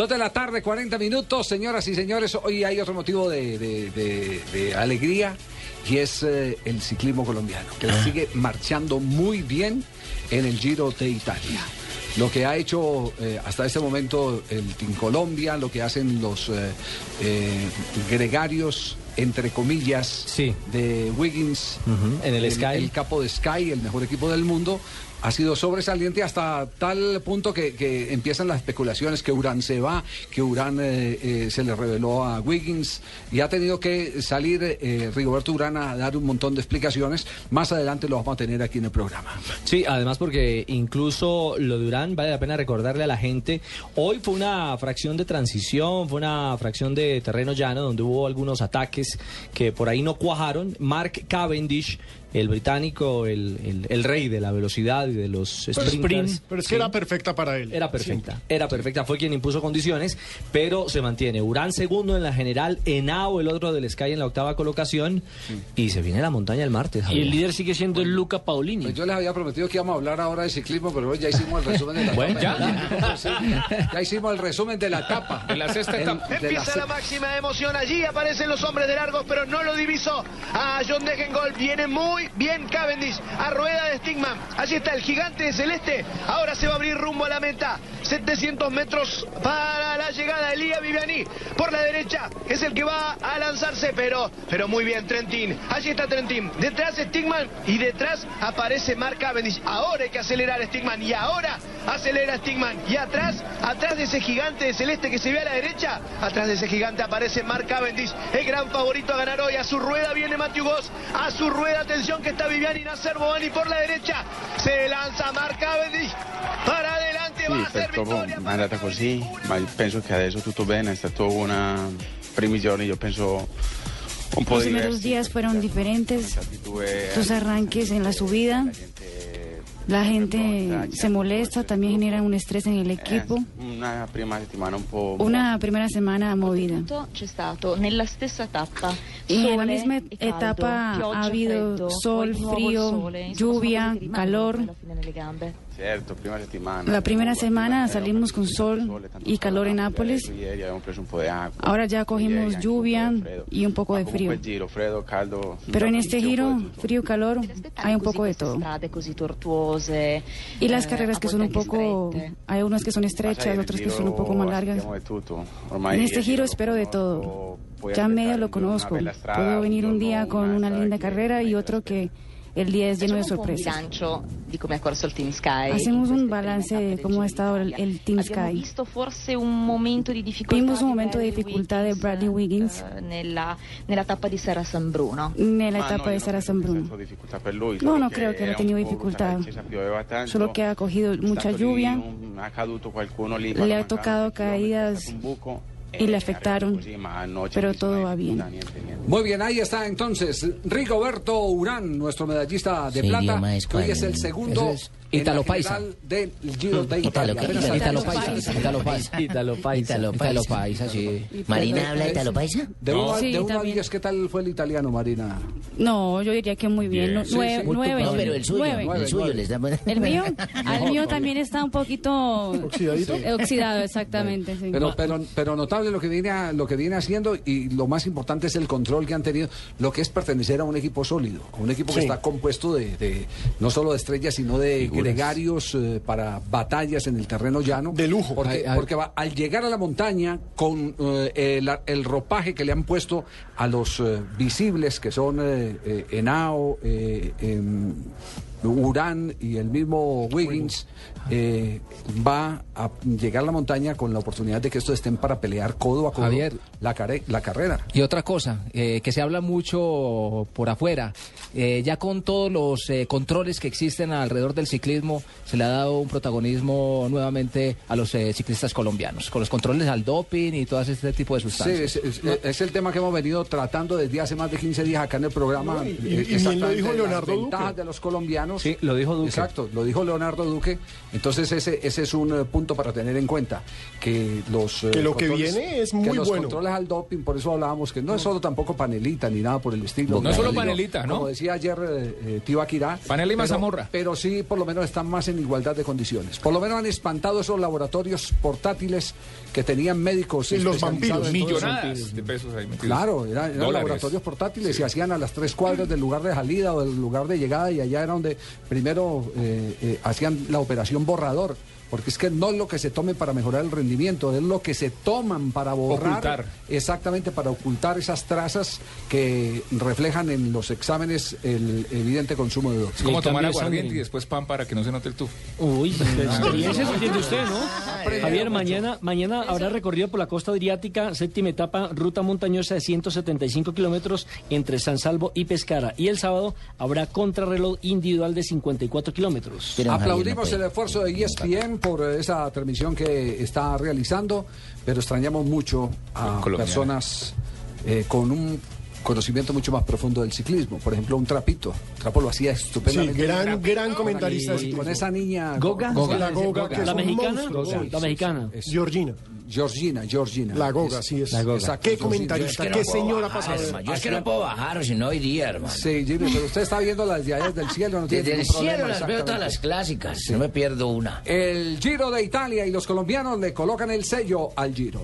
Dos de la tarde, 40 minutos, señoras y señores. Hoy hay otro motivo de, de- de- de alegría y es eh, el ciclismo colombiano, que sigue marchando muy bien en el Giro de Italia. Lo que ha hecho eh, hasta este momento el Team Colombia, lo que hacen los eh, eh, gregarios, entre comillas, Sí. de Wiggins, en el Sky. el capo de Sky, el mejor equipo del mundo, ha sido sobresaliente hasta tal punto que, que empiezan las especulaciones que Urán se va, que Urán eh, eh, se le reveló a Wiggins y ha tenido que salir eh, Rigoberto Urán a dar un montón de explicaciones. Más adelante lo vamos a tener aquí en el programa. Sí, además porque incluso lo de Urán vale la pena recordarle a la gente. Hoy fue una fracción de transición, fue una fracción de terreno llano donde hubo algunos ataques que por ahí no cuajaron. Mark Cavendish, el británico, el, el- el rey de la velocidad y de los sprinters. sprint, pero es que Sí. era perfecta para él. Era perfecta, era perfecta, fue quien impuso condiciones, pero se mantiene. Urán segundo en la general, Henao el otro del Sky en la octava colocación y se viene la montaña el martes. Y el líder sigue siendo Luca Paulini. Pues yo les había prometido que íbamos a hablar ahora de ciclismo, pero hoy ya hicimos el resumen de la Bueno, etapa. Sí, ya hicimos el resumen de la etapa. En la sexta etapa. Empieza la máxima emoción. Allí aparecen los hombres de largos, pero no lo divisó. A John Degengold viene muy bien Cavendish. A rueda de Stigman. Allí está el gigante de celeste. Ahora se va a abrir rumbo a la meta. 700 metros para la llegada de Elia Viviani. Por la derecha es el que va a lanzarse, pero, pero muy bien Trentin. Allí está Trentin. Detrás Stigman y detrás aparece Mark Cavendish. Ahora hay que acelerar Stigman y ahora acelera Stigman. Y atrás, atrás de ese gigante de celeste que se ve a la derecha, atrás de ese gigante aparece Mark Cavendish, el gran favorito a ganar hoy. A su rueda viene Matthew Goss, a su rueda, atención que está Viviani Nasser Bovani por la derecha. Se lanza Mark Cavendish para Sì, proprio victoria. è andata così, ma penso che adesso tutto bene, è stato una primi giorni io penso un po' Los diversi. primeros días fueron diferentes, tus arranques en la subida, la gente se molesta, también genera un estrés en el equipo. eh, una prima settimana un po' Una primera semana movida. c'è stato nella stessa tappa Y en la misma e caldo, etapa ha habido sol, frío, sono lluvia, calor. La primera semana salimos con sol y calor en Nápoles. Ahora ya cogimos lluvia y un poco de frío. Pero en este giro, frío, calor, hay un poco de todo. Y las eh, carreras que son un poco, hay unas que son estrechas, otras que son un poco más largas. En este giro espero de todo. Ya medio lo conozco. Puedo venir un día con una linda carrera y otro que el día es lleno de sorpresas. Hacemos un balance de cómo ha estado el, Team Sky. visto forse un momento di difficoltà Vimos un momento de dificultad de Bradley Wiggins eh, en la etapa no, de Sara San Bruno. lui, No, no creo que haya tenido dificultad. Solo que ha cogido mucha lluvia Le ha tocado caídas y le afectaron, pero todo va bien. Muy bien, ahí está entonces Rigoberto Urán, nuestro medallista de Sí, plata, hoy es el segundo es Italo Paisa. del Giro de Italo, Italia. Italo. Paisa, Italo Paisa. Italo Paisa. Italo Paisa. Paisa, sí. ¿Marina habla Italo Paisa? De uno, a- Sí, de uno a también. diez, ¿qué tal fue el italiano, Marina? No, yo diría que muy bien. nueve, sí. nueve, No, pero el suyo, el suyo nueve. le está El mío, al mío también está un poquito Oxidadito. oxidado, exactamente. sí. Pero, pero, pero notable lo que viene lo que viene haciendo y lo más importante es el control que han tenido, lo que es pertenecer a un equipo sólido, a un equipo que está compuesto de, de no solo de estrellas, sino de gregarios eh, para batallas en el terreno llano. De lujo. Porque, Ay, ay. porque va- al llegar a la montaña con eh, el, el ropaje que le han puesto a los eh, visibles, que son Henao, Urán y el mismo Wiggins eh, va a llegar a la montaña con la oportunidad de que estos estén para pelear codo a codo Javier. La, care- la carrera. Y otra cosa, eh, que se habla mucho por afuera, eh, ya con todos los eh, controles que existen alrededor del ciclismo, se le ha dado un protagonismo nuevamente a los eh, ciclistas colombianos, con los controles al doping y todo este tipo de Sí, sustancias. es, es- es el tema que hemos venido tratando desde hace más de 15 días acá en el programa. No, y- lo las Duque. ventajas de los colombianos. Sí, lo dijo Duque. Exacto, lo dijo Leonardo Duque. Entonces ese, ese es un eh, punto para tener en cuenta. Que los eh, Que lo que controles- viene es que muy los bueno. controles al doping, por eso hablábamos que no es solo tampoco panelita ni nada por el estilo. No es solo panelita, ¿no? Como decía ayer eh, eh, Tibaquirá. Panela y pero- mazamorra. Pero sí, por lo menos están más en igualdad de condiciones. Por lo menos han espantado esos laboratorios portátiles que tenían médicos. Los en todo eso. Millonadas de pesos ahí metidos. Claro, era- eran laboratorios portátiles y hacían a las tres cuadras del lugar de salida o del lugar de llegada y allá era donde primero eh, eh, hacían la operación borrador. Porque es que no es lo que se tome para mejorar el rendimiento, es lo que se toman para borrar. Ocultar. Exactamente, para ocultar esas trazas que reflejan en los exámenes el evidente consumo de Es doping. como tomar aguardiente y después pan para que no se note el tufo. Uy, experiencia se tiene usted, ¿no? Javier, mañana, mañana habrá recorrido por la costa adriática, séptima etapa, ruta montañosa de 175 kilómetros entre San Salvo y Pescara. Y el sábado habrá contrarreloj individual de 54 kilómetros. Aplaudimos no el esfuerzo de ESPN por esa transmisión que está realizando, pero extrañamos mucho a Colombiana. personas eh, con un conocimiento mucho más profundo del ciclismo. Por ejemplo, un trapito. Trapo lo hacía Sí, estupendamente. gran, gran comentarista. de con, ciclismo. con esa niña. ¿Goga? ¿cómo se La? Goga, que es ¿La mexicana? monstruo, sí, La mexicana. Es- Georgina. Georgina, Georgina. La Goga, sí es. Exacto, Qué comentarista, que qué no puedo señora pasada. Yo es que no puedo bajar, si no iría, hermano. Sí, Jimmy, pero usted está viendo las de allá desde el cielo, no tiene Desde el cielo las veo todas las clásicas. No me pierdo una. El Giro de Italia y los colombianos le colocan el sello al Giro.